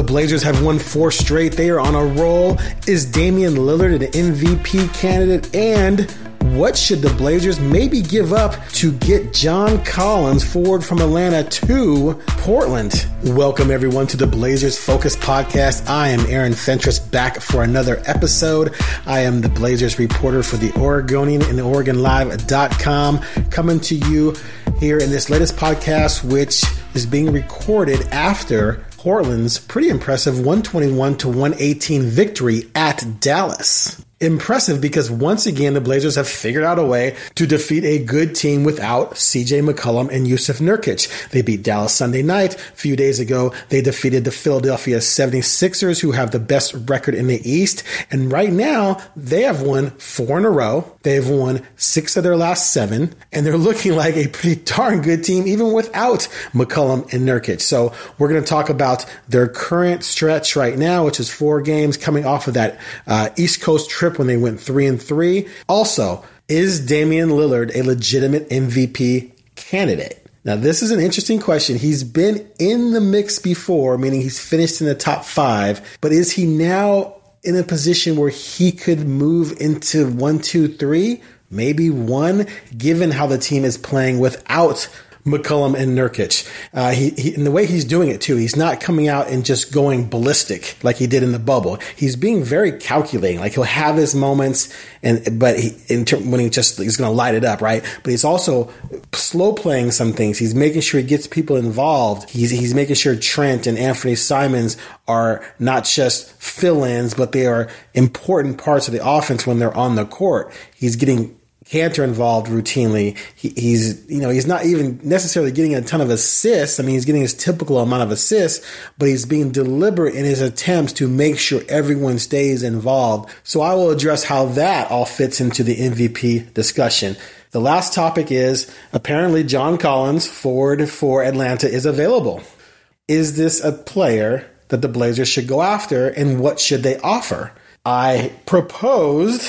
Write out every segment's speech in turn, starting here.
The Blazers have won four straight. They are on a roll. Is Damian Lillard an MVP candidate? And what should the Blazers maybe give up to get John Collins forward from Atlanta to Portland? Welcome everyone to the Blazers Focus podcast. I am Aaron Fentress back for another episode. I am the Blazers reporter for the Oregonian and OregonLive.com coming to you here in this latest podcast, which is being recorded after Portland's pretty impressive 121 to 118 victory at Dallas impressive because once again, the Blazers have figured out a way to defeat a good team without CJ McCollum and Jusuf Nurkic. They beat Dallas Sunday night. A few days ago, they defeated the Philadelphia 76ers, who have the best record in the East. And right now, they have won four in a row. They've won six of their last seven, and they're looking like a pretty darn good team, even without McCollum and Nurkic. So we're going to talk about their current stretch right now, which is four games coming off of that uh, East Coast trip trip when they went three and three. Also, is Damian Lillard a legitimate MVP candidate? Now, this is an interesting question. He's been in the mix before, meaning he's finished in the top five, but is he now in a position where he could move into one, two, three, maybe one, given how the team is playing without McCollum and Nurkic. Uh, he, he, and the way he's doing it too, he's not coming out and just going ballistic like he did in the bubble. He's being very calculating. Like he'll have his moments, and but he, in when he just he's going to light it up, right? But he's also slow playing some things. He's making sure he gets people involved. He's he's making sure Trent and Anthony Simons are not just fill-ins, but they are important parts of the offense when they're on the court. He's getting Kanter involved routinely. He, he's, you know, he's not even necessarily getting a ton of assists. I mean, he's getting his typical amount of assists, but he's being deliberate in his attempts to make sure everyone stays involved. So I will address how that all fits into the MVP discussion. The last topic is apparently John Collins, forward for Atlanta, is available. Is this a player that the Blazers should go after, and what should they offer? I proposed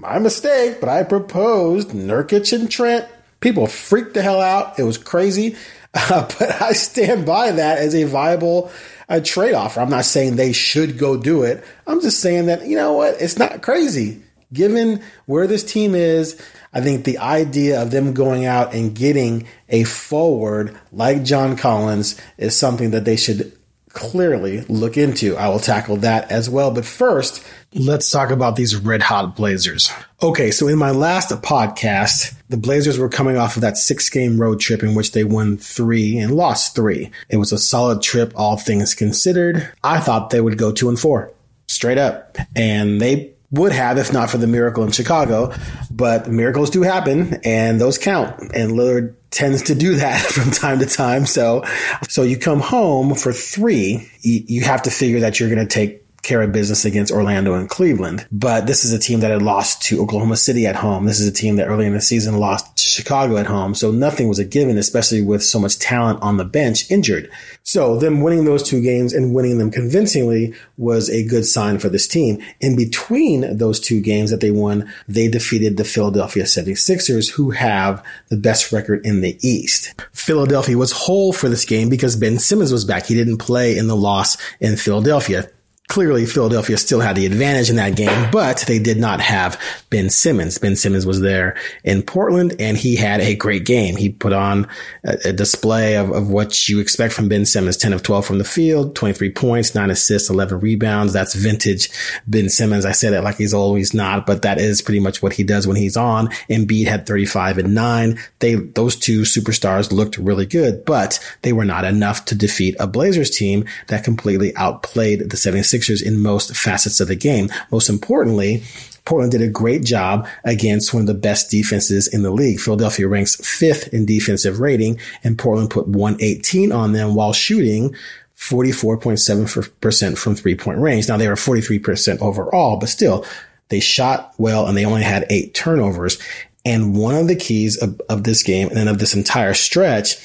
my mistake, but I proposed Nurkic and Trent. People freaked the hell out. It was crazy. Uh, but I stand by that as a viable uh, trade offer. I'm not saying they should go do it. I'm just saying that, you know what? It's not crazy. Given where this team is, I think the idea of them going out and getting a forward like John Collins is something that they should clearly look into. I will tackle that as well. But first, let's talk about these red hot Blazers. Okay, so in my last podcast, the Blazers were coming off of that six game road trip in which they won three and lost three. It was a solid trip, all things considered. I thought they would go two and four straight up. And they would have if not for the miracle in Chicago. But miracles do happen and those count. And Lillard tends to do that from time to time. So, so you come home for three, you, you have to figure that you're going to take care of business against Orlando and Cleveland. But this is a team that had lost to Oklahoma City at home. This is a team that early in the season lost to Chicago at home. So nothing was a given, especially with so much talent on the bench injured. So them winning those two games and winning them convincingly was a good sign for this team. In between those two games that they won, they defeated the Philadelphia 76ers, who have the best record in the East. Philadelphia was whole for this game because Ben Simmons was back. He didn't play in the loss in Philadelphia. Clearly, Philadelphia still had the advantage in that game, but they did not have Ben Simmons. Ben Simmons was there in Portland and he had a great game. He put on a, a display of, of, what you expect from Ben Simmons 10 of 12 from the field, 23 points, 9 assists, 11 rebounds. That's vintage Ben Simmons. I say that like he's always not, but that is pretty much what he does when he's on. Embiid had 35 and 9. They, those two superstars looked really good, but they were not enough to defeat a Blazers team that completely outplayed the 76 Sixers in most facets of the game. Most importantly, Portland did a great job against one of the best defenses in the league. Philadelphia ranks fifth in defensive rating, and Portland put 118 on them while shooting 44.7% from three point range. Now they were 43% overall, but still they shot well and they only had eight turnovers. And one of the keys of, of this game and of this entire stretch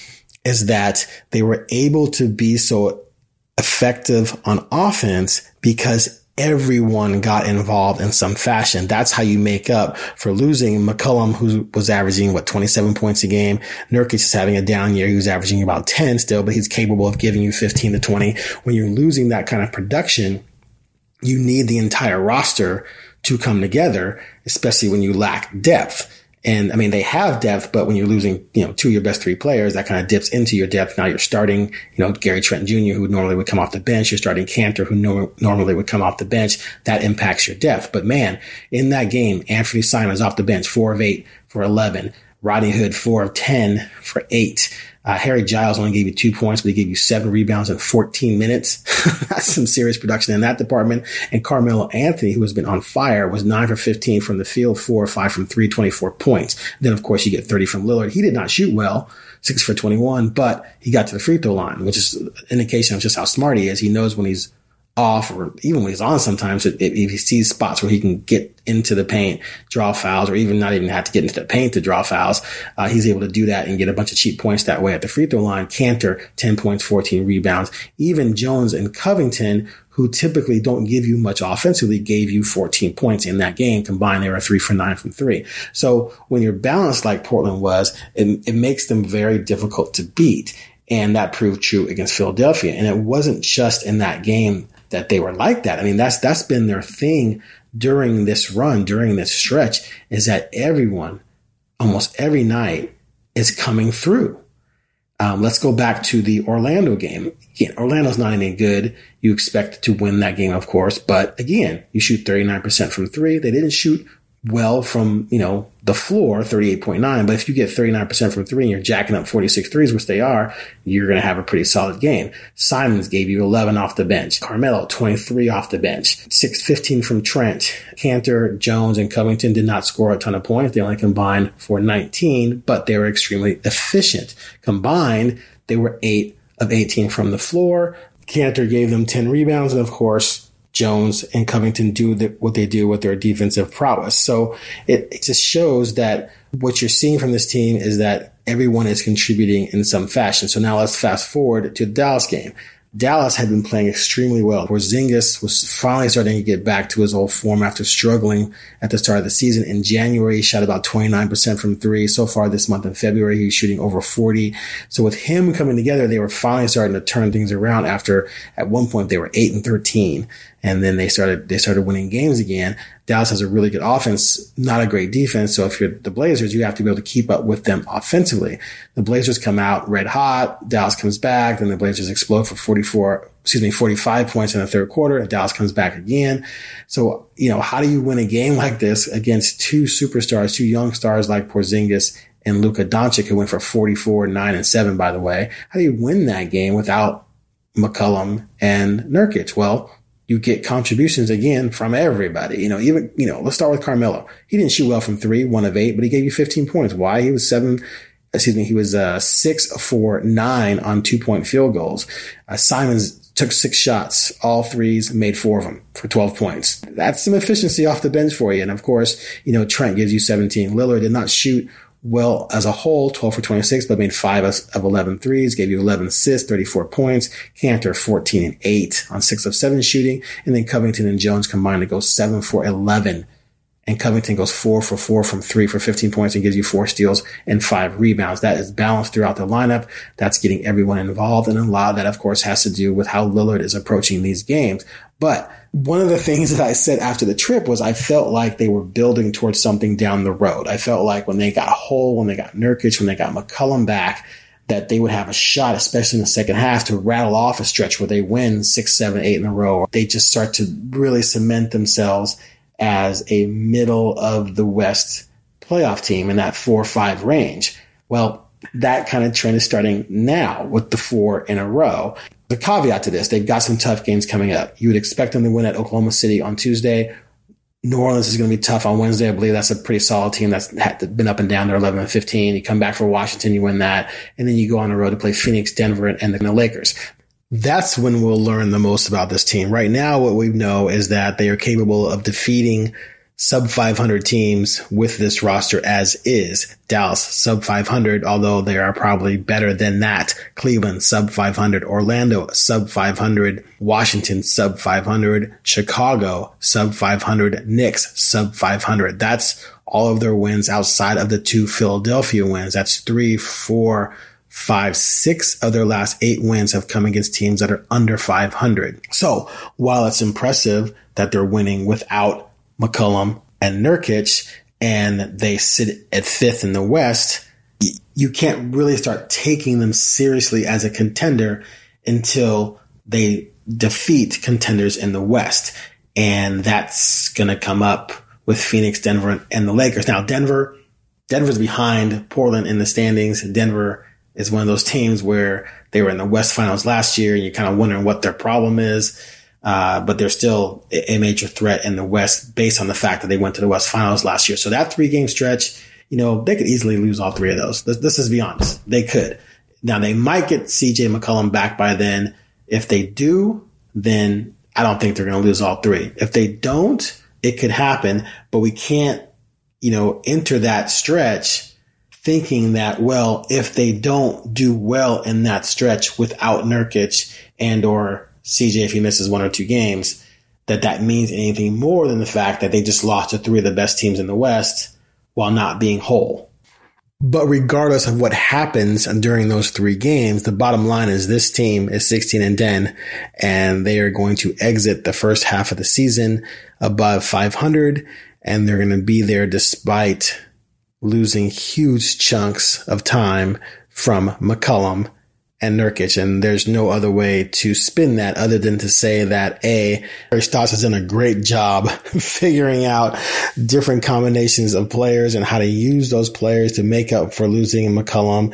is that they were able to be so effective on offense because everyone got involved in some fashion. That's how you make up for losing McCollum, who was averaging what 27 points a game. Nurkic is having a down year. He was averaging about 10 still, but he's capable of giving you 15 to 20. When you're losing that kind of production, you need the entire roster to come together, especially when you lack depth. And I mean, they have depth, but when you're losing, you know, two of your best three players, that kind of dips into your depth. Now you're starting, you know, Gary Trent Jr., who normally would come off the bench. You're starting Kanter, who no- normally would come off the bench. That impacts your depth. But man, in that game, Anthony Simons off the bench, four of eight for 11. Rodney Hood, four of 10 for eight. Uh, Harry Giles only gave you two points, but he gave you seven rebounds in 14 minutes. That's some serious production in that department. And Carmelo Anthony, who has been on fire, was nine for 15 from the field, four or five from three, 24 points. Then, of course, you get 30 from Lillard. He did not shoot well, six for 21, but he got to the free throw line, which is an indication of just how smart he is. He knows when he's off or even when he's on sometimes if, he sees spots where he can get into the paint, draw fouls, or even not even have to get into the paint to draw fouls, uh, he's able to do that and get a bunch of cheap points that way at the free throw line. Kanter, 10 points, 14 rebounds. Even Jones and Covington, who typically don't give you much offensively, gave you 14 points in that game. Combined, they were three for nine from three. So when you're balanced like Portland was, it, it makes them very difficult to beat. And that proved true against Philadelphia. And it wasn't just in that game that they were like that. I mean, that's that's been their thing during this run, during this stretch, is that everyone, almost every night, is coming through. Um, let's go back to the Orlando game. Again, Orlando's not any good. You expect to win that game, of course, but again, you shoot 39% from three. They didn't shoot well from, you know, the floor, 38.9. But if you get 39% from three and you're jacking up 46 threes, which they are, you're going to have a pretty solid game. Simons gave you 11 off the bench. Carmelo, 23 off the bench. 6, 15 from Trent. Kanter, Jones, and Covington did not score a ton of points. They only combined for 19, but they were extremely efficient. Combined, they were 8 of 18 from the floor. Kanter gave them 10 rebounds. And of course, Jones and Covington do the, what they do with their defensive prowess. So it, it just shows that what you're seeing from this team is that everyone is contributing in some fashion. So now let's fast forward to the Dallas game. Dallas had been playing extremely well. Porzingis was finally starting to get back to his old form after struggling at the start of the season. In January, he shot about 29% from three. So far this month in February, he's shooting over 40. So with him coming together, they were finally starting to turn things around after at one point they were 8 and 13 and then they started they started winning games again. Dallas has a really good offense, not a great defense. So if you're the Blazers, you have to be able to keep up with them offensively. The Blazers come out red hot. Dallas comes back. Then the Blazers explode for 44, excuse me, 45 points in the third quarter. And Dallas comes back again. So, you know, how do you win a game like this against two superstars, two young stars like Porzingis and Luka Doncic, who went for 44, 9, and 7, by the way? How do you win that game without McCollum and Nurkic? Well, you get contributions again from everybody. You know, even, you know, let's start with Carmelo. He didn't shoot well from three, one of eight, but he gave you 15 points. Why? He was seven, excuse me, he was uh, six for nine on two point field goals. Uh, Simons took six shots, all threes, made four of them for 12 points. That's some efficiency off the bench for you. And of course, you know, Trent gives you 17. Lillard did not shoot well as a whole, 12 for 26, but made five of 11 threes, gave you 11 assists, 34 points. Kanter, 14 and 8 on six of seven shooting. And then Covington and Jones combined to go seven for 11. And Covington goes four for four from three for 15 points and gives you four steals and five rebounds. That is balanced throughout the lineup. That's getting everyone involved. And a lot of that, of course, has to do with how Lillard is approaching these games. But one of the things that I said after the trip was I felt like they were building towards something down the road. I felt like when they got whole, when they got Nurkic, when they got McCollum back, that they would have a shot, especially in the second half, to rattle off a stretch where they win six, seven, eight in a row. or They just start to really cement themselves as a middle of the West playoff team in that four or five range. Well, that kind of trend is starting now with the four in a row the caveat to this, they've got some tough games coming up. You would expect them to win at Oklahoma City on Tuesday. New Orleans is going to be tough on Wednesday. I believe that's a pretty solid team that's been up and down. They're 11 and 15. You come back for Washington, you win that. And then you go on the road to play Phoenix, Denver, and the Lakers. That's when we'll learn the most about this team. Right now, what we know is that they are capable of defeating sub 500 teams with this roster as is. Dallas sub 500, although they are probably better than that. Cleveland sub 500, Orlando sub 500, Washington sub 500, Chicago sub 500, Knicks sub 500. That's all of their wins outside of the two Philadelphia wins. That's three, four, five, six of their last eight wins have come against teams that are under 500. So while it's impressive that they're winning without McCollum and Nurkic and they sit at fifth in the West, you can't really start taking them seriously as a contender until they defeat contenders in the West. And that's going to come up with Phoenix, Denver, and the Lakers. Now, Denver, Denver's behind Portland in the standings. Denver is one of those teams where they were in the West Finals last year, and you're kind of wondering what their problem is. Uh, but they're still a major threat in the West based on the fact that they went to the West Finals last year. So that three game stretch, you know, they could easily lose all three of those. Let's, let's be honest. They could. Now they might get CJ McCollum back by then. If they do, then I don't think they're going to lose all three. If they don't, it could happen, but we can't, you know, enter that stretch thinking that, well, if they don't do well in that stretch without Nurkic and or CJ if he misses one or two games, that that means anything more than the fact that they just lost to three of the best teams in the West while not being whole. But regardless of what happens during those three games, the bottom line is this team is 16 and 10 and they are going to exit the first half of the season above 500 and they're going to be there despite losing huge chunks of time from McCollum and Nurkic. And there's no other way to spin that other than to say that A, Stotts has done a great job figuring out different combinations of players and how to use those players to make up for losing McCollum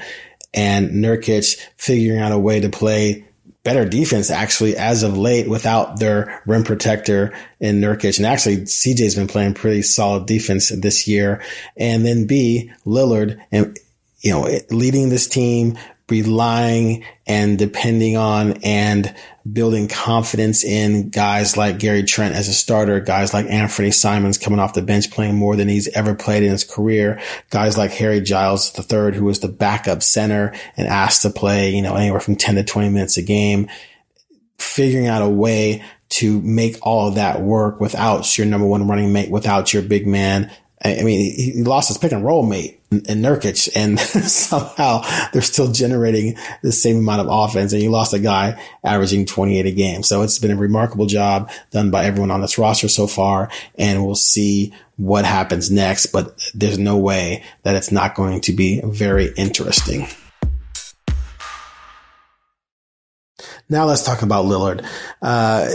and Nurkic figuring out a way to play better defense actually as of late without their rim protector in Nurkic. And actually CJ's been playing pretty solid defense this year. And then B, Lillard and you know, leading this team, relying and depending on and building confidence in guys like Gary Trent as a starter, guys like Anthony Simons coming off the bench playing more than he's ever played in his career, guys like Harry Giles III, who was the backup center and asked to play, you know, anywhere from 10 to 20 minutes a game, figuring out a way to make all of that work without your number one running mate, without your big man, I mean, he lost his pick and roll mate in Nurkic and somehow they're still generating the same amount of offense and you lost a guy averaging 28 a game. So it's been a remarkable job done by everyone on this roster so far and we'll see what happens next, but there's no way that it's not going to be very interesting. Now let's talk about Lillard. Uh,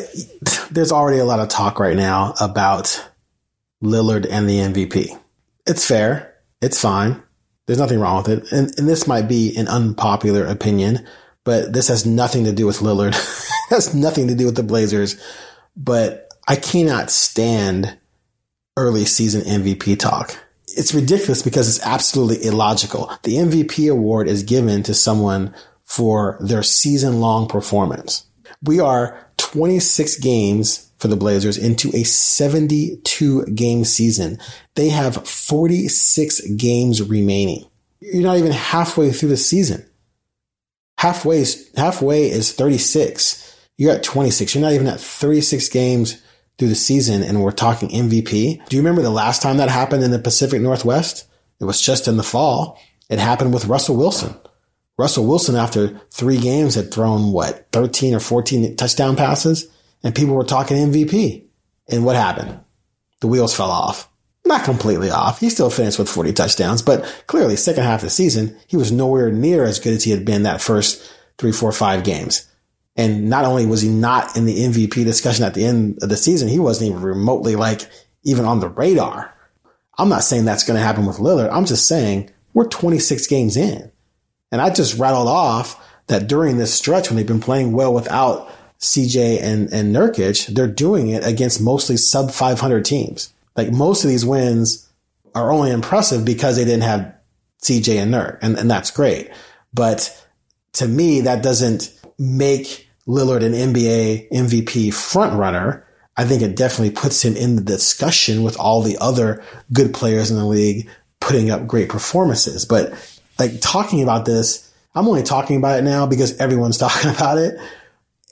there's already a lot of talk right now about Lillard and the MVP. It's fair. It's fine. There's nothing wrong with it. And, and this might be an unpopular opinion, but this has nothing to do with Lillard. has nothing to do with the Blazers. But I cannot stand early season MVP talk. It's ridiculous because it's absolutely illogical. The MVP award is given to someone for their season long performance. We are 26 games for the Blazers into a 72 game season. They have 46 games remaining. You're not even halfway through the season. Halfway is, halfway is 36. You're at 26. You're not even at 36 games through the season and we're talking MVP. Do you remember the last time that happened in the Pacific Northwest? It was just in the fall. It happened with Russell Wilson. Russell Wilson, after three games, had thrown what, 13 or 14 touchdown passes? And people were talking MVP. And what happened? The wheels fell off. Not completely off. He still finished with 40 touchdowns, but clearly second half of the season, he was nowhere near as good as he had been that first three, four, five games. And not only was he not in the MVP discussion at the end of the season, he wasn't even remotely like even on the radar. I'm not saying that's going to happen with Lillard. I'm just saying we're 26 games in. And I just rattled off that during this stretch when they've been playing well without CJ and, and Nurkic, they're doing it against mostly sub 500 teams. Like most of these wins are only impressive because they didn't have CJ and Nurk, and, and that's great. But to me, that doesn't make Lillard an NBA MVP frontrunner. I think it definitely puts him in the discussion with all the other good players in the league putting up great performances. But like talking about this, I'm only talking about it now because everyone's talking about it.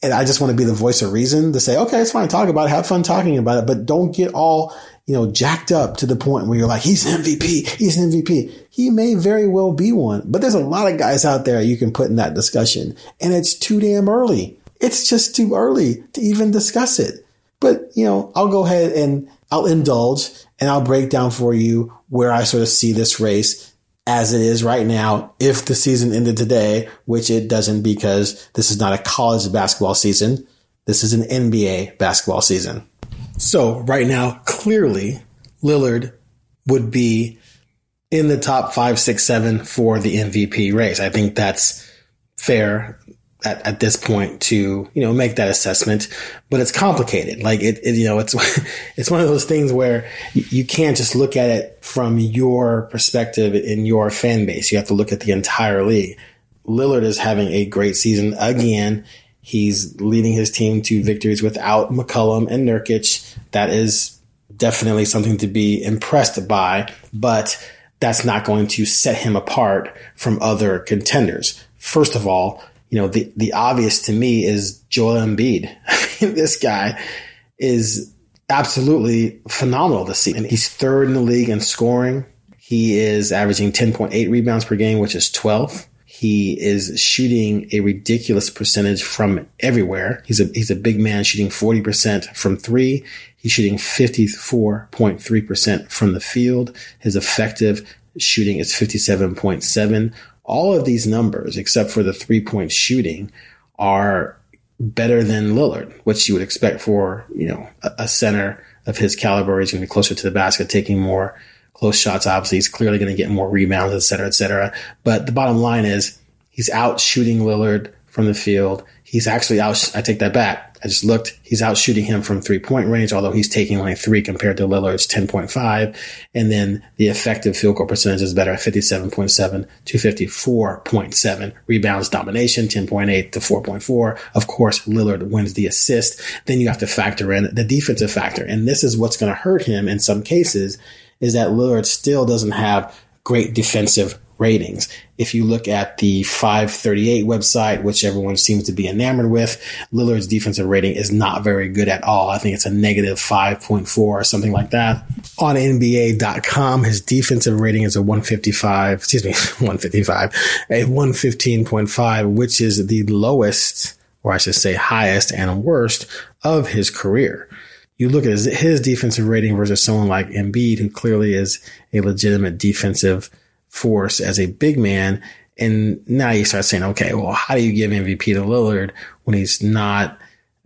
And I just want to be the voice of reason to say, okay, it's fine. To talk about it. Have fun talking about it, but don't get all, you know, jacked up to the point where you're like, he's an MVP. He's an MVP. He may very well be one, but there's a lot of guys out there you can put in that discussion and it's too damn early. It's just too early to even discuss it. But, you know, I'll go ahead and I'll indulge and I'll break down for you where I sort of see this race as it is right now. If the season ended today, which it doesn't because this is not a college basketball season. This is an NBA basketball season. So right now, clearly Lillard would be in the top five, six, seven for the MVP race. I think that's fair at, at this point to, you know, make that assessment, but it's complicated. Like it, it you know, it's, it's one of those things where you, can't just look at it from your perspective in your fan base. You have to look at the entire league. Lillard is having a great season again. He's leading his team to victories without McCollum and Nurkic. That is definitely something to be impressed by, but that's not going to set him apart from other contenders. First of all, you know, the, the obvious to me is Joel Embiid. I mean, this guy is absolutely phenomenal this season. He's third in the league in scoring. He is averaging 10.8 rebounds per game, which is 12th. He is shooting a ridiculous percentage from everywhere. He's a, he's a big man shooting 40% from three. He's shooting 54.3% from the field. His effective shooting is 57.7 all of these numbers, except for the three point shooting, are better than Lillard, which you would expect for, you know, a, a center of his caliber. He's going to be closer to the basket, taking more close shots. Obviously, he's clearly going to get more rebounds, et cetera, et cetera. But the bottom line is he's out shooting Lillard from the field. He's actually out. I take that back. I just looked. He's out shooting him from three point range, although he's taking only three compared to Lillard's 10.5. And then the effective field goal percentage is better at 57.7 to 54.7. Rebounds domination, 10.8 to 4.4. Of course, Lillard wins the assist. Then you have to factor in the defensive factor. And this is what's going to hurt him in some cases is that Lillard still doesn't have great defensive ratings. If you look at the 538 website, which everyone seems to be enamored with, Lillard's defensive rating is not very good at all. I think it's a negative 5.4 or something like that. On NBA.com, his defensive rating is a 155, excuse me, 155, a 115.5, which is the lowest, or I should say highest and worst of his career you look at his, his, defensive rating versus someone like Embiid, who clearly is a legitimate defensive force as a big man. And now you start saying, okay, well, how do you give MVP to Lillard when he's not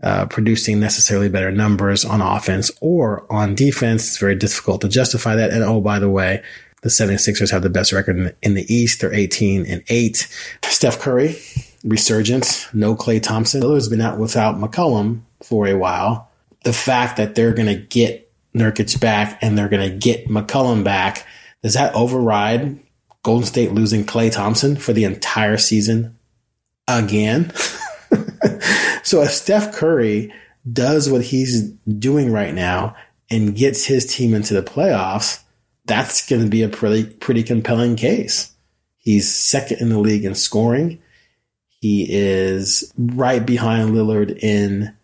uh, producing necessarily better numbers on offense or on defense? It's very difficult to justify that. And oh, by the way, the 76ers have the best record in the, in the East. They're 18 and 8. Steph Curry, resurgence. No Klay Thompson. Lillard's been out without McCollum for a while. The fact that they're going to get Nurkic back and they're going to get McCollum back, does that override Golden State losing Klay Thompson for the entire season again. so if Steph Curry does what he's doing right now and gets his team into the playoffs, that's going to be a pretty pretty compelling case. He's second in the league in scoring. He is right behind Lillard in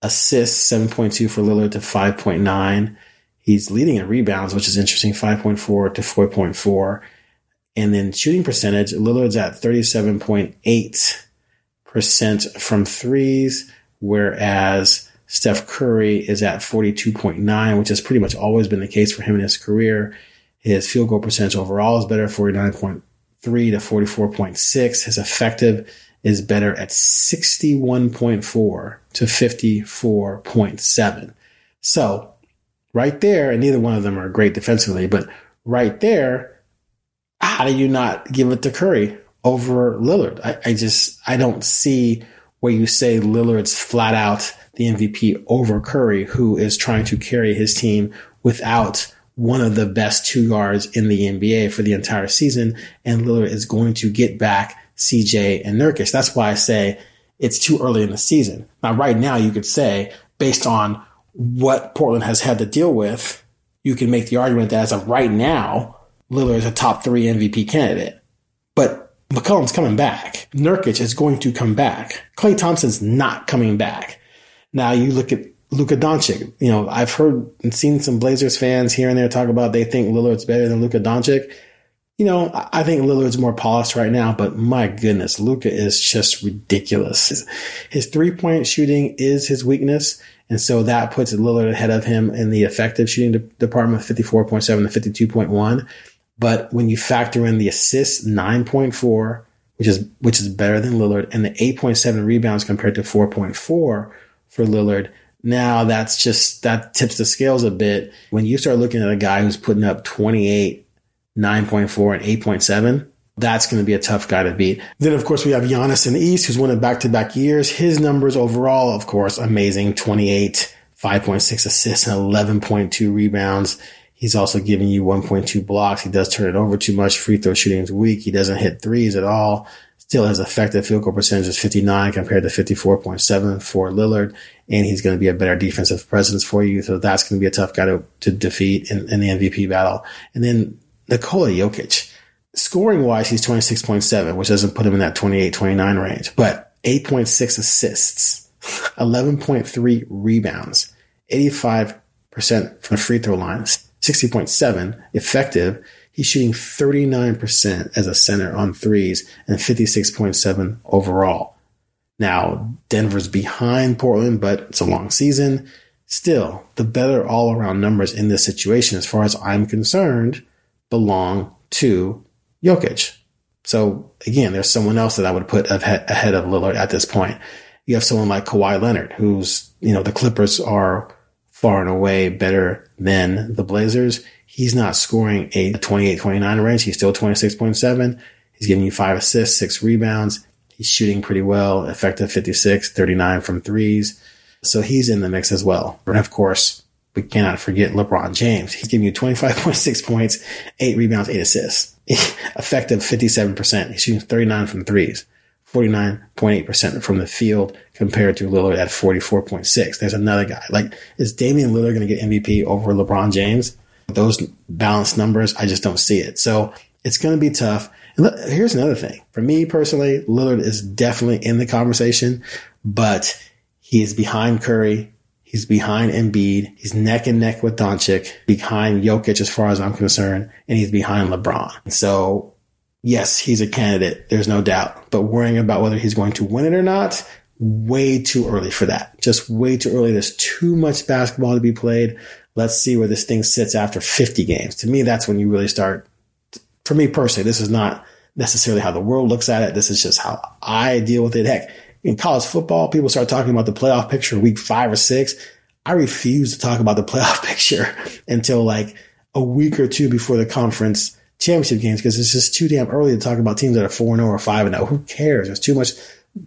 assists, 7.2 for Lillard to 5.9. He's leading in rebounds, which is interesting, 5.4 to 4.4. And then shooting percentage, Lillard's at 37.8% from threes, whereas Steph Curry is at 42.9, which has pretty much always been the case for him in his career. His field goal percentage overall is better, 49.3 to 44.6. His effective is better at 61.4 to 54.7. So right there, and neither one of them are great defensively, but right there, how do you not give it to Curry over Lillard? I, I just, I don't see where you say Lillard's flat out the MVP over Curry, who is trying to carry his team without one of the best two guards in the NBA for the entire season. And Lillard is going to get back CJ and Nurkic. That's why I say it's too early in the season. Now, right now, you could say, based on what Portland has had to deal with, you can make the argument that as of right now, Lillard is a top three MVP candidate. But McCollum's coming back. Nurkic is going to come back. Klay Thompson's not coming back. Now you look at Luka Doncic. You know, I've heard and seen some Blazers fans here and there talk about they think Lillard's better than Luka Doncic. You know, I think Lillard's more polished right now, but my goodness, Luka is just ridiculous. His, his three point shooting is his weakness. And so that puts Lillard ahead of him in the effective shooting de- department, 54.7 to 52.1. But when you factor in the assists, 9.4, which is, which is better than Lillard, and the 8.7 rebounds compared to 4.4 for Lillard, now that's just, that tips the scales a bit. When you start looking at a guy who's putting up 28, 9.4 and 8.7, that's going to be a tough guy to beat. Then, of course, we have Giannis in the East, who's won it back to back years. His numbers overall, of course, amazing 28, 5.6 assists, and 11.2 rebounds. He's also giving you 1.2 blocks. He does turn it over too much. Free throw shooting is weak. He doesn't hit threes at all. Still has effective field goal percentage is 59 compared to 54.7 for Lillard. And he's going to be a better defensive presence for you. So that's going to be a tough guy to, to defeat in, in the MVP battle. And then Nikola Jokic Scoring wise, he's 26.7, which doesn't put him in that 28, 29 range, but 8.6 assists, 11.3 rebounds, 85% from the free throw line, 60.7 effective. He's shooting 39% as a center on threes and 56.7 overall. Now, Denver's behind Portland, but it's a long season. Still, the better all around numbers in this situation, as far as I'm concerned, belong to Jokic. So again, there's someone else that I would put ahead of Lillard at this point. You have someone like Kawhi Leonard, who's, you know, the Clippers are far and away better than the Blazers. He's not scoring a 28, 29 range. He's still 26.7. He's giving you five assists, six rebounds. He's shooting pretty well, effective 56, 39 from threes. So he's in the mix as well. And of course, we cannot forget LeBron James. He's giving you 25.6 points, eight rebounds, eight assists. Effective 57%. He's shooting 39 from threes, 49.8% from the field compared to Lillard at 44.6. There's another guy. Like, is Damian Lillard going to get MVP over LeBron James? Those balanced numbers, I just don't see it. So it's going to be tough. And look, here's another thing. For me personally, Lillard is definitely in the conversation, but he is behind Curry He's behind Embiid. He's neck and neck with Doncic, behind Jokic as far as I'm concerned, and he's behind LeBron. So yes, he's a candidate. There's no doubt, but worrying about whether he's going to win it or not, way too early for that. Just way too early. There's too much basketball to be played. Let's see where this thing sits after 50 games. To me, that's when you really start. For me personally, this is not necessarily how the world looks at it. This is just how I deal with it. Heck, in college football, people start talking about the playoff picture week five or six. I refuse to talk about the playoff picture until like a week or two before the conference championship games because it's just too damn early to talk about teams that are 4 0 or 5 0. Who cares? There's too much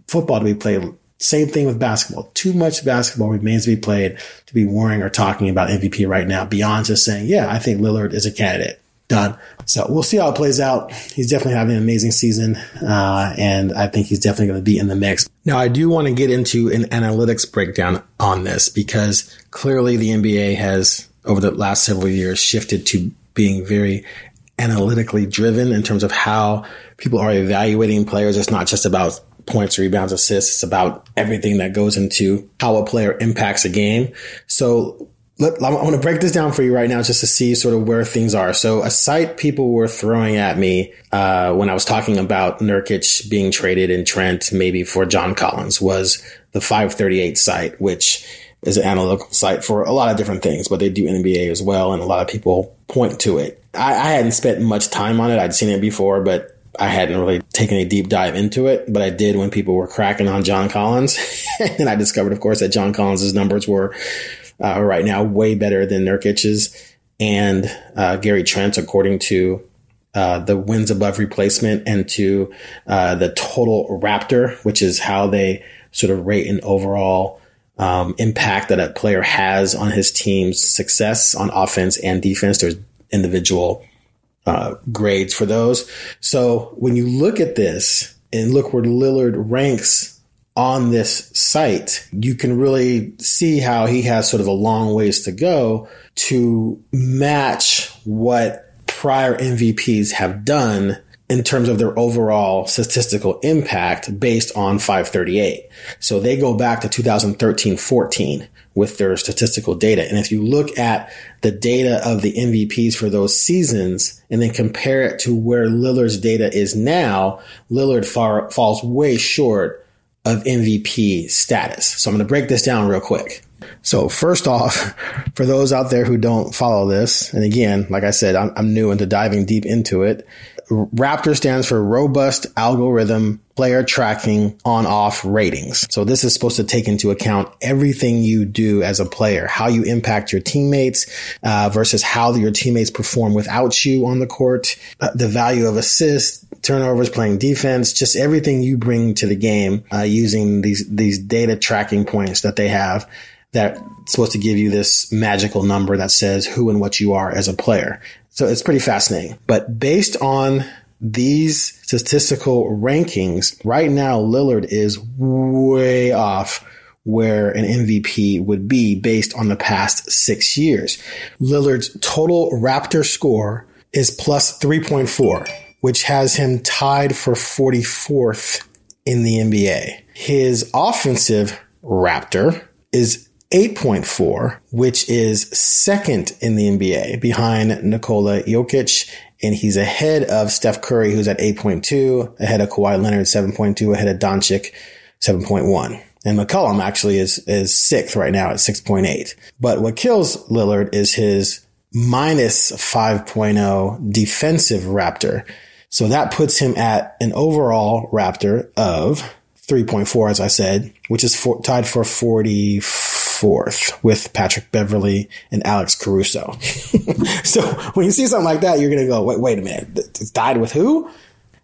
football to be played. Same thing with basketball. Too much basketball remains to be played to be worrying or talking about MVP right now beyond just saying, yeah, I think Lillard is a candidate done. So we'll see how it plays out. He's definitely having an amazing season, uh, and I think he's definitely going to be in the mix. Now, I do want to get into an analytics breakdown on this because clearly the NBA has, over the last several years, shifted to being very analytically driven in terms of how people are evaluating players. It's not just about points, rebounds, assists. It's about everything that goes into how a player impacts a game. So let, I want to break this down for you right now just to see sort of where things are. So a site people were throwing at me uh, when I was talking about Nurkic being traded in Trent, maybe for John Collins, was the 538 site, which is an analytical site for a lot of different things, but they do NBA as well, and a lot of people point to it. I, I hadn't spent much time on it. I'd seen it before, but I hadn't really taken a deep dive into it, but I did when people were cracking on John Collins. and I discovered, of course, that John Collins' numbers were uh, right now, way better than Nurkic's and uh, Gary Trent, according to uh, the wins above replacement and to uh, the total Raptor, which is how they sort of rate an overall um, impact that a player has on his team's success on offense and defense. There's individual uh, grades for those. So when you look at this and look where Lillard ranks on this site, you can really see how he has sort of a long ways to go to match what prior MVPs have done in terms of their overall statistical impact based on 538. So they go back to 2013 14 with their statistical data. And if you look at the data of the MVPs for those seasons and then compare it to where Lillard's data is now, Lillard far, falls way short of MVP status. So I'm going to break this down real quick. So first off, for those out there who don't follow this, and again, like I said, I'm, I'm new into diving deep into it. Raptor stands for Robust Algorithm Player Tracking On Off Ratings. So this is supposed to take into account everything you do as a player, how you impact your teammates uh, versus how your teammates perform without you on the court, uh, the value of assists, turnovers, playing defense, just everything you bring to the game uh, using these these data tracking points that they have that's supposed to give you this magical number that says who and what you are as a player. So it's pretty fascinating. But based on these statistical rankings, right now Lillard is way off where an MVP would be based on the past six years. Lillard's total Raptor score is plus 3.4, which has him tied for 44th in the NBA. His offensive Raptor is 8.4, which is second in the NBA behind Nikola Jokic. And he's ahead of Steph Curry, who's at 8.2, ahead of Kawhi Leonard, 7.2, ahead of Doncic, 7.1. And McCollum actually is, is sixth right now at 6.8. But what kills Lillard is his minus 5.0 defensive Raptor. So that puts him at an overall Raptor of 3.4, as I said, which is for, tied for 44 fourth with Patrick Beverley and Alex Caruso. so when you see something like that, you're going to go, wait, wait a minute. It's tied with who?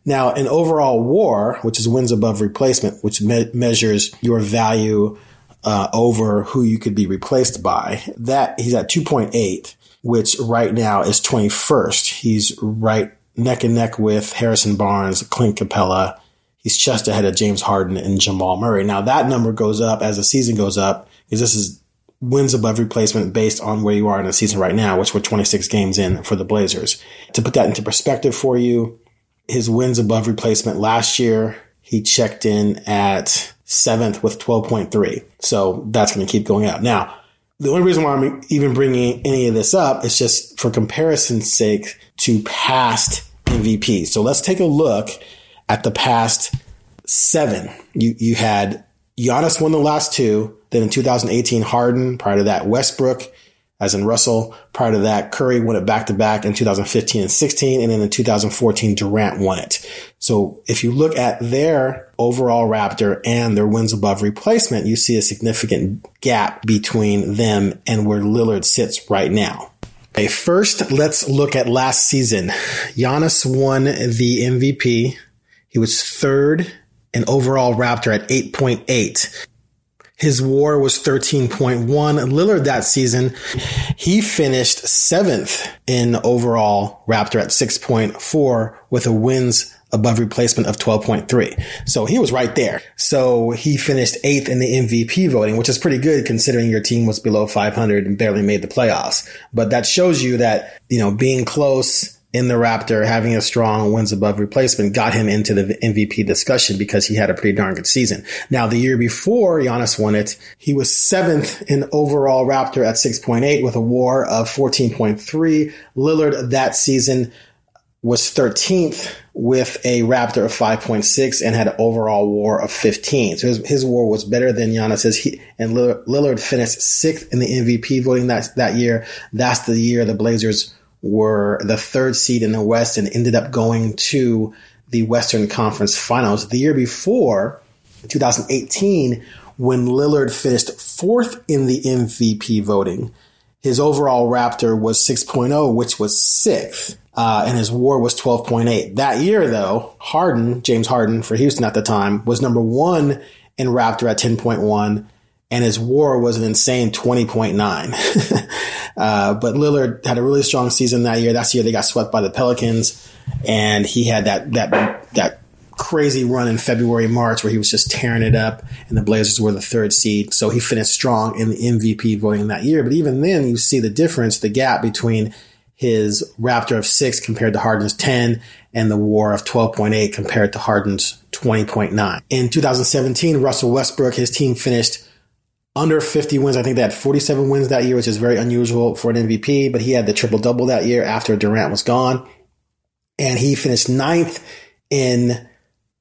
Now, an overall war, which is wins above replacement, which me- measures your value uh, over who you could be replaced by, that he's at 2.8, which right now is 21st. He's right neck and neck with Harrison Barnes, Clint Capela. He's just ahead of James Harden and Jamal Murray. Now that number goes up as the season goes up because this is wins above replacement based on where you are in the season right now, which we're 26 games in for the Blazers. To put that into perspective for you, his wins above replacement last year, he checked in at seventh with 12.3. So that's going to keep going up. Now, the only reason why I'm even bringing any of this up is just for comparison's sake to past MVPs. So let's take a look at the past seven. You, you had Giannis won the last two. Then in 2018, Harden. Prior to that, Westbrook, as in Russell. Prior to that, Curry won it back to back in 2015 and 16. And then in 2014, Durant won it. So if you look at their overall Raptor and their wins above replacement, you see a significant gap between them and where Lillard sits right now. Okay, first, let's look at last season. Giannis won the MVP. He was third in overall Raptor at 8.8. His war was 13.1. Lillard that season, he finished seventh in overall Raptor at 6.4 with a wins above replacement of 12.3. So he was right there. So he finished eighth in the MVP voting, which is pretty good considering your team was below 500 and barely made the playoffs. But that shows you that, you know, being close in the Raptor, having a strong wins above replacement got him into the MVP discussion because he had a pretty darn good season. Now, the year before Giannis won it, he was seventh in overall Raptor at 6.8 with a war of 14.3. Lillard that season was 13th with a Raptor of 5.6 and had an overall war of 15. So his, his war was better than Giannis's. He, and Lillard finished sixth in the MVP voting that, that year. That's the year the Blazers were the third seed in the West and ended up going to the Western Conference Finals. The year before, 2018, when Lillard finished fourth in the MVP voting, his overall Raptor was 6.0, which was sixth. Uh, and his WAR was 12.8. That year, though, Harden, James Harden for Houston at the time, was number one in Raptor at 10.1, and his WAR was an insane 20.9. Uh, but Lillard had a really strong season that year. That's the year they got swept by the Pelicans, and he had that that that crazy run in February, March where he was just tearing it up and the Blazers were the third seed. So he finished strong in the MVP voting that year. But even then, you see the difference, the gap between his Raptor of six compared to Harden's 10 and the war of 12.8 compared to Harden's 20.9. In 2017, Russell Westbrook, his team finished under 50 wins. I think they had 47 wins that year, which is very unusual for an MVP, but he had the triple double that year after Durant was gone. And he finished ninth in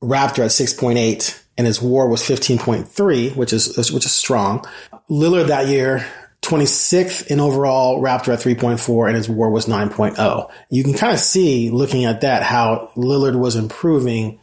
Raptor at 6.8 and his war was 15.3, which is, which is strong. Lillard that year, 26th in overall, Raptor at 3.4 and his war was 9.0. You can kind of see looking at that how Lillard was improving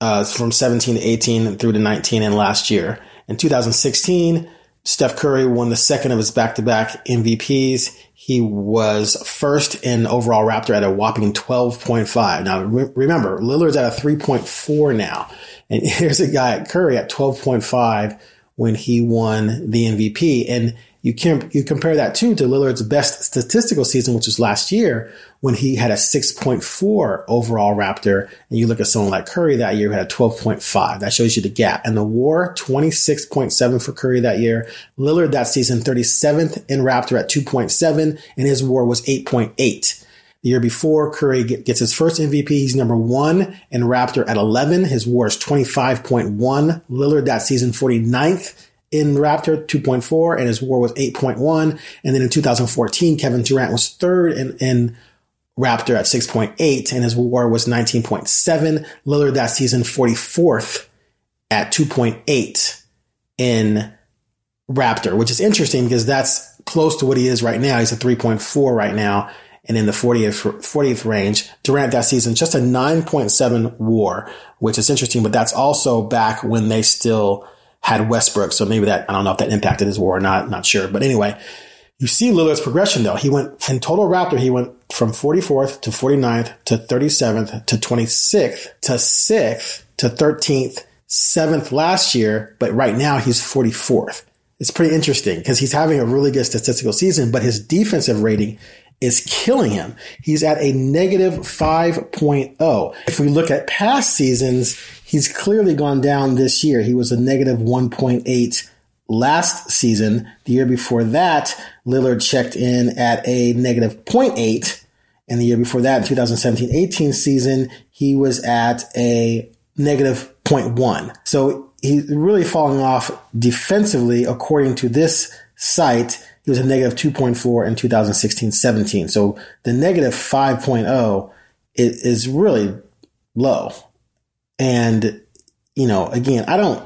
uh, from 17 to 18 through to 19 and last year. In 2016, Steph Curry won the second of his back-to-back MVPs. He was first in overall Raptor at a whopping 12.5. Now, re- remember, Lillard's at a 3.4 now. And here's a guy at Curry at 12.5 when he won the MVP. And you can you compare that too to Lillard's best statistical season, which was last year when he had a 6.4 overall Raptor, and you look at someone like Curry that year who had a 12.5. That shows you the gap. And the WAR 26.7 for Curry that year. Lillard that season 37th in Raptor at 2.7, and his WAR was 8.8. The year before, Curry gets his first MVP. He's number one in Raptor at 11. His WAR is 25.1. Lillard that season 49th in Raptor 2.4 and his war was 8.1. And then in 2014, Kevin Durant was third in, in Raptor at 6.8 and his war was 19.7. Lillard that season 44th at 2.8 in Raptor, which is interesting because that's close to what he is right now. He's a 3.4 right now and in the 40th, 40th range. Durant that season, just a 9.7 war, which is interesting, but that's also back when they still had Westbrook. So maybe that, I don't know if that impacted his war or not, not sure. But anyway, you see Lillard's progression though. He went in total Raptor, he went from 44th to 49th to 37th to 26th to 6th to 13th, 7th last year. But right now he's 44th. It's pretty interesting because he's having a really good statistical season, but his defensive rating is killing him. He's at a negative 5.0. If we look at past seasons, he's clearly gone down this year. He was a negative 1.8 last season. The year before that, Lillard checked in at a negative 0.8. And the year before that, 2017-18 season, he was at a negative 0.1. So he's really falling off defensively according to this site. He was a negative 2.4 in 2016-17. So the negative 5.0 is really low. And, you know, again, I don't,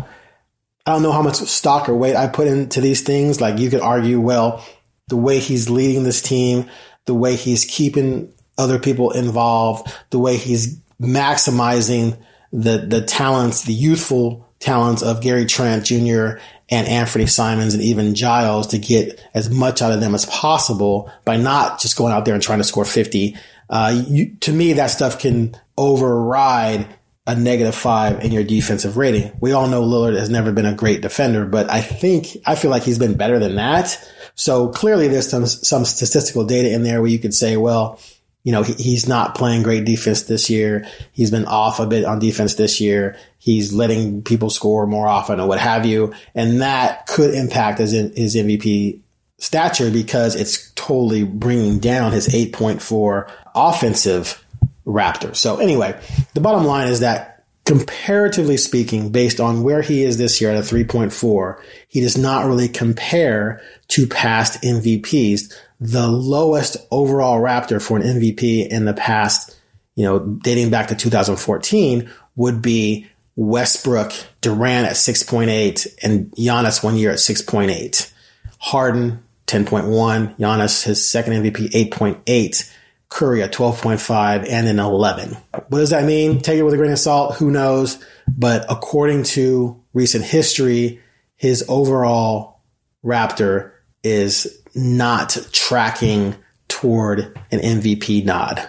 I don't know how much stock or weight I put into these things. Like you could argue, well, the way he's leading this team, the way he's keeping other people involved, the way he's maximizing the, the talents, the youthful talents of Gary Trent Jr. and Anfernee Simons and even Giles to get as much out of them as possible by not just going out there and trying to score 50. Uh, you, to me, that stuff can override a negative five in your defensive rating. We all know Lillard has never been a great defender, but I think, I feel like he's been better than that. So clearly there's some, some statistical data in there where you could say, well, you know, he, he's not playing great defense this year. He's been off a bit on defense this year. He's letting people score more often or what have you. And that could impact his, his MVP stature because it's totally bringing down his 8.4 offensive Raptors. So anyway, the bottom line is that comparatively speaking, based on where he is this year at a 3.4, he does not really compare to past MVPs. The lowest overall Raptor for an MVP in the past, you know, dating back to 2014 would be Westbrook, Durant at 6.8 and Giannis one year at 6.8. Harden 10.1, Giannis his second MVP 8.8. Curry at 12.5 and an 11. What does that mean? Take it with a grain of salt. Who knows? But according to recent history, his overall Raptor is not tracking toward an MVP nod.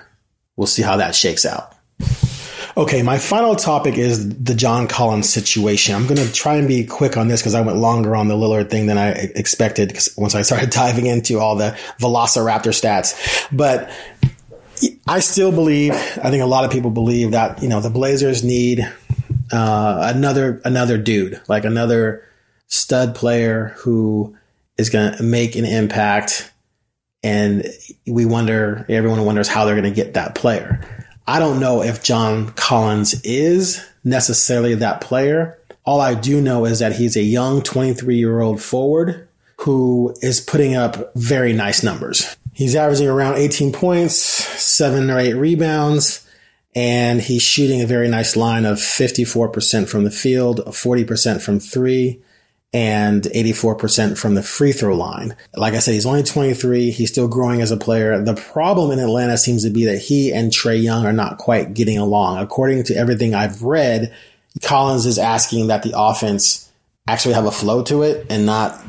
We'll see how that shakes out. Okay, my final topic is the John Collins situation. I'm going to try and be quick on this because I went longer on the Lillard thing than I expected because once I started diving into all the Velociraptor stats. But I still believe, I think a lot of people believe that, you know, the Blazers need uh, another another dude, like another stud player who is going to make an impact. And we wonder, everyone wonders how they're going to get that player. I don't know if John Collins is necessarily that player. All I do know is that he's a young 23 year old forward who is putting up very nice numbers. He's averaging around 18 points, seven or eight rebounds, and he's shooting a very nice line of 54% from the field, 40% from three, and 84% from the free throw line. Like I said, he's only 23. He's still growing as a player. The problem in Atlanta seems to be that he and Trae Young are not quite getting along. According to everything I've read, Collins is asking that the offense actually have a flow to it and not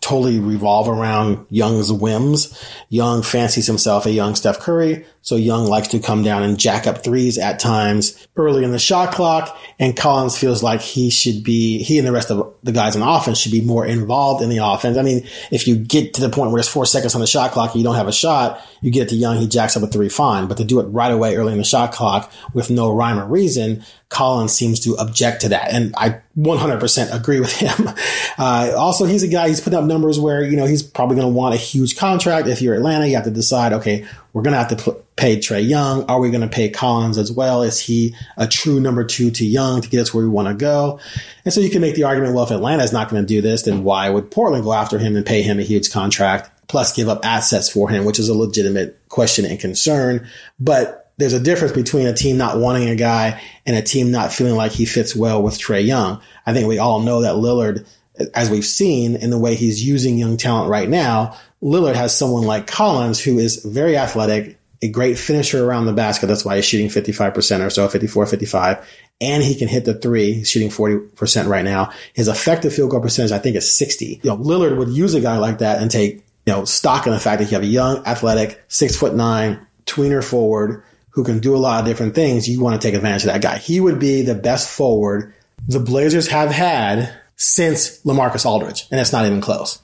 totally revolve around Young's whims. Young fancies himself a young Steph Curry, so Young likes to come down and jack up threes at times early in the shot clock. And Collins feels like he should be, he and the rest of the guys on offense should be more involved in the offense. I mean, if you get to the point where there's four seconds on the shot clock and you don't have a shot, you get to Young, he jacks up a three, fine. But to do it right away early in the shot clock with no rhyme or reason, Collins seems to object to that. And I 100% agree with him. Uh, also, he's a guy, he's putting up numbers where, you know, he's probably going to want a huge contract. If you're Atlanta, you have to decide, okay, we're going to have to pl- pay Trae Young. Are we going to pay Collins as well? Is he a true number two to Young to get us where we want to go? And so you can make the argument, well, if Atlanta is not going to do this, then why would Portland go after him and pay him a huge contract plus give up assets for him, which is a legitimate question and concern. But there's a difference between a team not wanting a guy and a team not feeling like he fits well with Trae Young. I think we all know that Lillard, as we've seen in the way he's using young talent right now, Lillard has someone like Collins who is very athletic, a great finisher around the basket. That's why he's shooting 55% or so, 54, 55. And he can hit the three. He's shooting 40% right now. His effective field goal percentage, I think is 60. You know, Lillard would use a guy like that and take, you know, stock in the fact that you have a young, athletic, six foot nine, tweener forward who can do a lot of different things. You want to take advantage of that guy. He would be the best forward the Blazers have had since LaMarcus Aldridge. And it's not even close.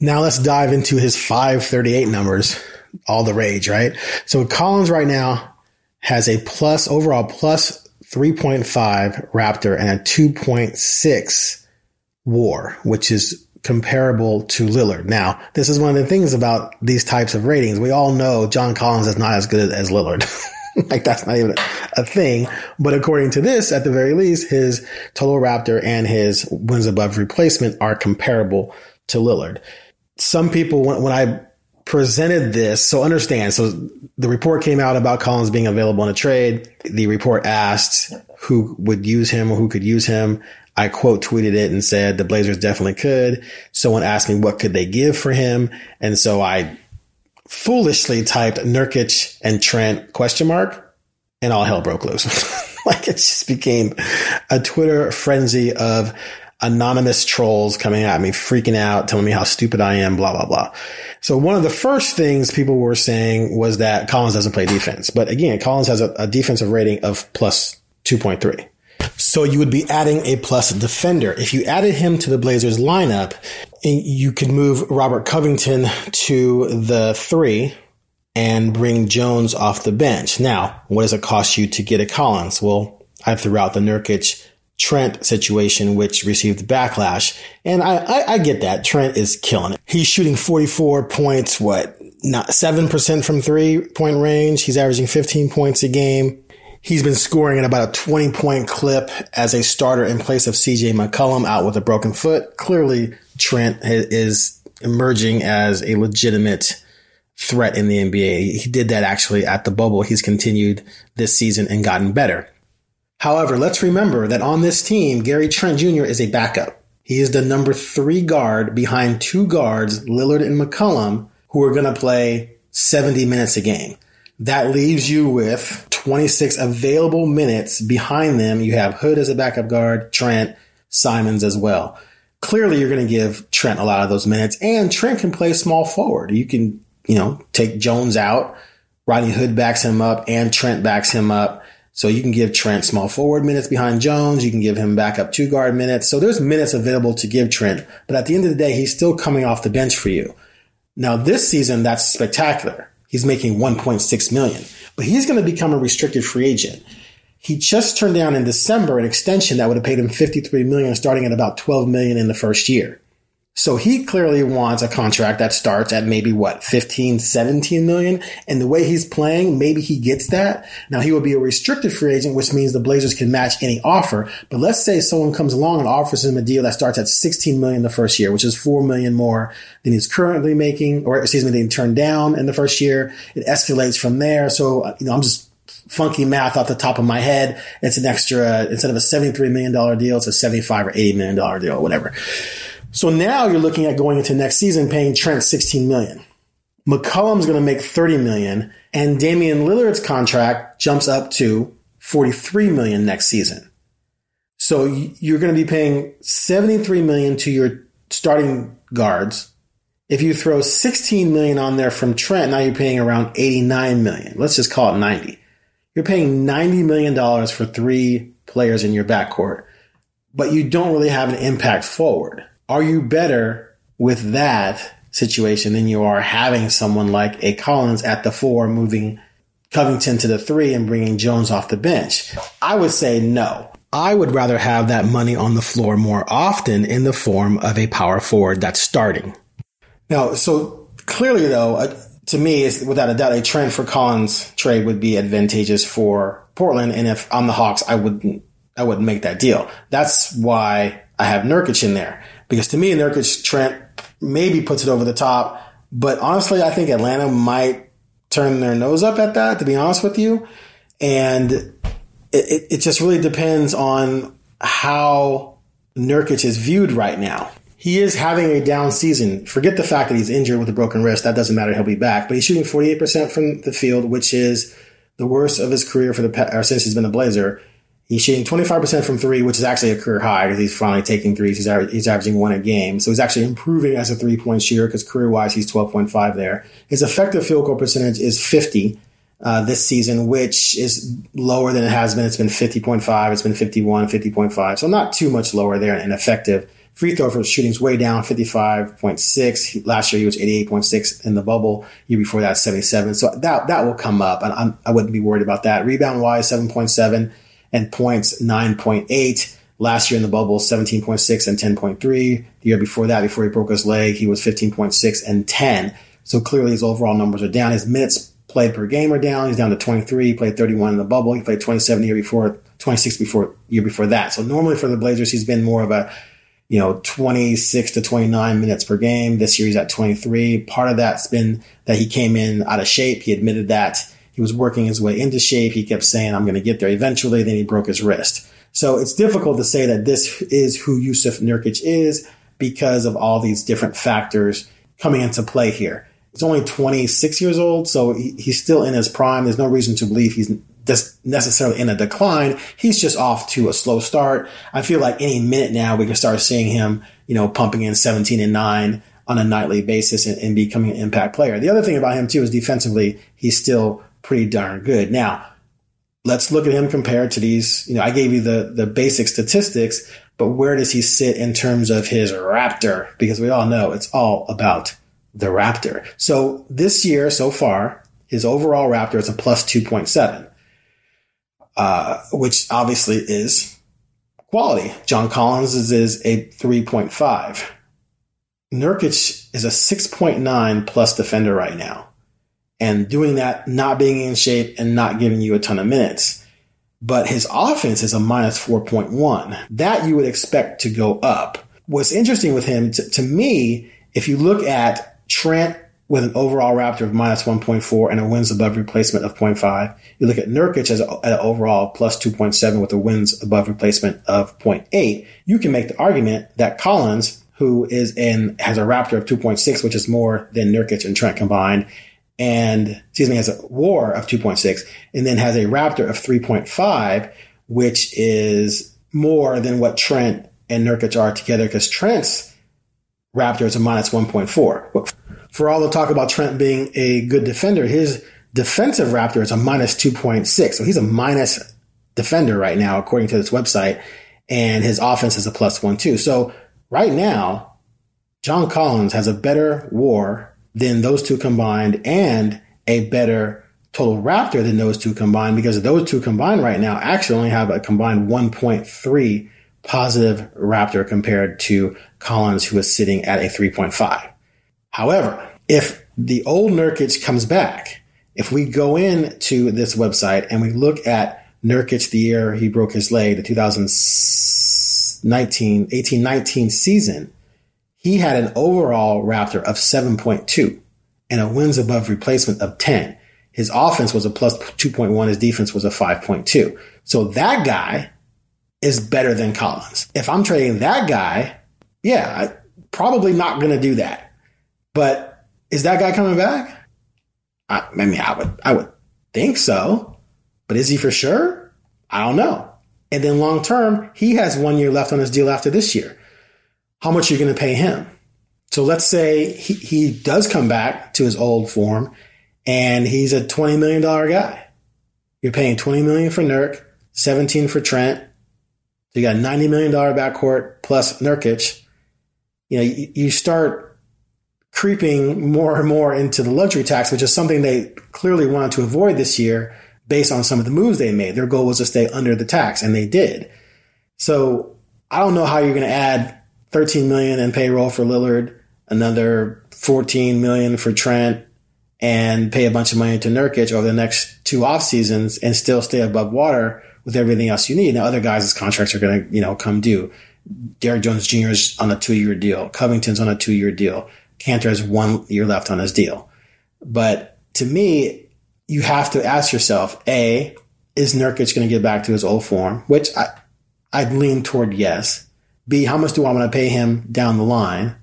Now let's dive into his 538 numbers. All the rage, right? So Collins right now has a plus overall plus 3.5 Raptor and a 2.6 WAR, which is comparable to Lillard. Now, this is one of the things about these types of ratings. We all know John Collins is not as good as Lillard. like that's not even a thing. But according to this, at the very least, his total Raptor and his wins above replacement are comparable to Lillard some people, when, when I presented this, so understand, so the report came out about Collins being available in a trade. The report asked who would use him or who could use him. I quote tweeted it and said the Blazers definitely could. Someone asked me what could they give for him. And so I foolishly typed Nurkic and Trent question mark and all hell broke loose. like it just became a Twitter frenzy of anonymous trolls coming at me, freaking out, telling me how stupid I am, blah, blah, blah. So one of the first things people were saying was that Collins doesn't play defense. But again, Collins has a, a defensive rating of plus 2.3. So you would be adding a plus defender. If you added him to the Blazers lineup, eh, you could move Robert Covington to the three and bring Jones off the bench. Now, what does it cost you to get a Collins? Well, I threw out the Nurkic Trent situation, which received backlash. And I, I, I, get that. Trent is killing it. He's shooting 44 points, what, not 7% from three point range. He's averaging 15 points a game. He's been scoring at about a 20 point clip as a starter in place of CJ McCollum out with a broken foot. Clearly, Trent is emerging as a legitimate threat in the NBA. He did that actually at the bubble. He's continued this season and gotten better. However, let's remember that on this team, Gary Trent Jr. is a backup. He is the number three guard behind two guards, Lillard and McCollum, who are going to play 70 minutes a game. That leaves you with 26 available minutes behind them. You have Hood as a backup guard, Trent, Simons as well. Clearly, you're going to give Trent a lot of those minutes, and Trent can play small forward. You can, you know, take Jones out. Rodney Hood backs him up, and Trent backs him up. So you can give Trent small forward minutes behind Jones. You can give him backup two guard minutes. So there's minutes available to give Trent. But at the end of the day, he's still coming off the bench for you. Now this season, that's spectacular. He's making 1.6 million, but he's going to become a restricted free agent. he just turned down in December an extension that would have paid him 53 million, starting at about 12 million in the first year. So he clearly wants a contract that starts at maybe what, 15, 17 million. And the way he's playing, maybe he gets that. Now he will be a restricted free agent, which means the Blazers can match any offer. But let's say someone comes along and offers him a deal that starts at 16 million the first year, which is 4 million more than he's currently making, or excuse me, than he turned down in the first year. It escalates from there. So, you know, I'm just funky math off the top of my head. It's an extra, instead of a $73 million deal, it's a 75 or $80 million deal, whatever. So now you're looking at going into next season paying Trent 16 million. McCollum's going to make 30 million and Damian Lillard's contract jumps up to 43 million next season. So you're going to be paying 73 million to your starting guards. If you throw 16 million on there from Trent, now you're paying around 89 million. Let's just call it 90. You're paying 90 million dollars for three players in your backcourt, but you don't really have an impact forward are you better with that situation than you are having someone like a Collins at the four, moving Covington to the three and bringing Jones off the bench? I would say no. I would rather have that money on the floor more often in the form of a power forward that's starting. Now, so clearly though, uh, to me, it's without a doubt a Trent for Collins trade would be advantageous for Portland. And if I'm the Hawks, I wouldn't, I wouldn't make that deal. That's why I have Nurkic in there. Because to me, Nurkic Trent maybe puts it over the top. But honestly, I think Atlanta might turn their nose up at that, to be honest with you. And it, it, it just really depends on how Nurkic is viewed right now. He is having a down season. Forget the fact that he's injured with a broken wrist. That doesn't matter. He'll be back. But he's shooting 48% from the field, which is the worst of his career for the or since he's been a Blazer. He's shooting 25% from three, which is actually a career high because he's finally taking threes. He's, aver- he's averaging one a game. So he's actually improving as a three point shooter because career wise, he's 12.5 there. His effective field goal percentage is 50 uh, this season, which is lower than it has been. It's been 50.5. It's been 51, 50.5. So not too much lower there in effective. Free throw for shooting's way down, 55.6. Last year he was 88.6 in the bubble. Year before that, 77. So that, that will come up. And I'm, I would not be worried about that. Rebound wise, 7.7 and points 9.8. Last year in the bubble, 17.6 and 10.3. The year before that, before he broke his leg, he was 15.6 and 10. So clearly his overall numbers are down. His minutes played per game are down. He's down to 23. He played 31 in the bubble. He played 27 the year before, 26 before year before that. So normally for the Blazers, he's been more of a, you know, 26 to 29 minutes per game. This year he's at 23. Part of that's been that he came in out of shape. He admitted that. He was working his way into shape. He kept saying, I'm going to get there eventually. Then he broke his wrist. So it's difficult to say that this is who Jusuf Nurkic is because of all these different factors coming into play here. He's only 26 years old, so he's still in his prime. There's no reason to believe he's necessarily in a decline. He's just off to a slow start. I feel like any minute now we can start seeing him, you know, pumping in 17 and 9 on a nightly basis and, and becoming an impact player. The other thing about him too is defensively, he's still pretty darn good. Now, let's look at him compared to these. You know, I gave you the the basic statistics, but where does he sit in terms of his Raptor? Because we all know it's all about the Raptor. So this year so far, his overall Raptor is a plus two point seven, uh, which obviously is quality. John Collins is, is a three point five. Nurkic is a 6.9 plus defender right now and doing that, not being in shape and not giving you a ton of minutes. But his offense is a minus 4.1. That you would expect to go up. What's interesting with him, to, to me, if you look at Trent with an overall Raptor of minus 1.4 and a wins above replacement of 0.5. You look at Nurkic as an overall plus 2.7 with a wins above replacement of 0.8. You can make the argument that Collins, who is in, has a Raptor of 2.6, which is more than Nurkic and Trent combined, and excuse me, has a WAR of 2.6 and then has a Raptor of 3.5, which is more than what Trent and Nurkic are together because Trent's Raptor is a minus 1.4. For all the talk about Trent being a good defender, his defensive Raptor is a minus 2.6. So he's a minus defender right now, according to this website. And his offense is a plus one, too. So right now, John Collins has a better WAR than those two combined and a better total Raptor than those two combined because those two combined right now actually only have a combined 1.3 positive Raptor compared to Collins, who is sitting at a 3.5. However, if the old Nurkic comes back, if we go into this website and we look at Nurkic the year he broke his leg, the 2019, 18, 19 season, he had an overall Raptor of 7.2 and a wins above replacement of 10. His offense was a plus 2.1. His defense was a 5.2. So that guy is better than Collins. If I'm trading that guy, yeah, I, probably not going to do that. But is that guy coming back? I, I mean, I would, I would think so, but is he for sure? I don't know. And then long term, he has one year left on his deal after this year. How much you're you going to pay him? So let's say he, he does come back to his old form and he's a $20 million guy. You're paying 20 million for Nurk, 17 for Trent. So you got $90 million backcourt plus Nurkic. You know, you, you start creeping more and more into the luxury tax, which is something they clearly wanted to avoid this year based on some of the moves they made. Their goal was to stay under the tax and they did. So I don't know how you're going to add 13 million in payroll for Lillard, another 14 million for Trent, and pay a bunch of money to Nurkic over the next two off seasons and still stay above water with everything else you need. Now other guys' contracts are going to, you know, come due. Derrick Jones Jr. is on a two year deal. Covington's on a two year deal. Kanter has one year left on his deal. But to me, you have to ask yourself, A, is Nurkic going to get back to his old form? Which I, I'd lean toward yes. B, how much do I want to pay him down the line?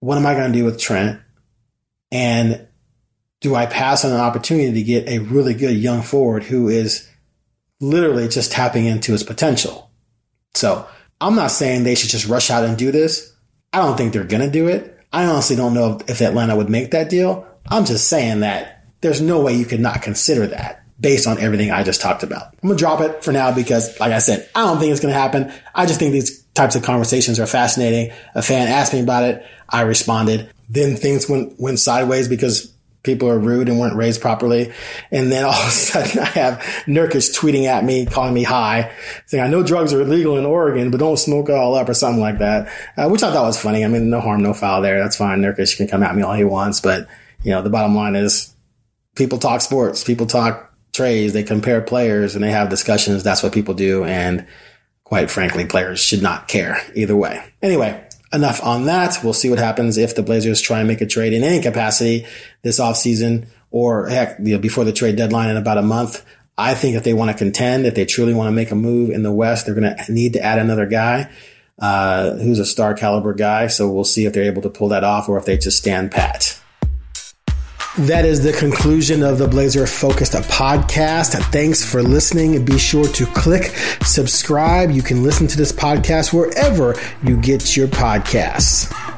What am I going to do with Trent? And do I pass on an opportunity to get a really good young forward who is literally just tapping into his potential? So I'm not saying they should just rush out and do this. I don't think they're going to do it. I honestly don't know if Atlanta would make that deal. I'm just saying that there's no way you could not consider that based on everything I just talked about. I'm gonna drop it for now because, like I said, I don't think it's gonna happen. I just think these types of conversations are fascinating. A fan asked me about it. I responded. Then things went, went sideways because people are rude and weren't raised properly. And then all of a sudden I have Nurkic tweeting at me, calling me high, saying, I know drugs are illegal in Oregon, but don't smoke it all up or something like that, uh, which I thought was funny. I mean, no harm, no foul there. That's fine. Nurkic can come at me all he wants. But, you know, the bottom line is people talk sports, people talk trades, they compare players and they have discussions. That's what people do. And quite frankly, players should not care either way. Anyway, enough on that. We'll see what happens if the Blazers try and make a trade in any capacity this offseason or heck, you know, before the trade deadline in about a month. I think if they want to contend, if they truly want to make a move in the West, they're going to need to add another guy uh, who's a star caliber guy. So we'll see if they're able to pull that off or if they just stand pat. That is the conclusion of the Blazer Focused podcast. Thanks for listening. Be sure to click subscribe. You can listen to this podcast wherever you get your podcasts.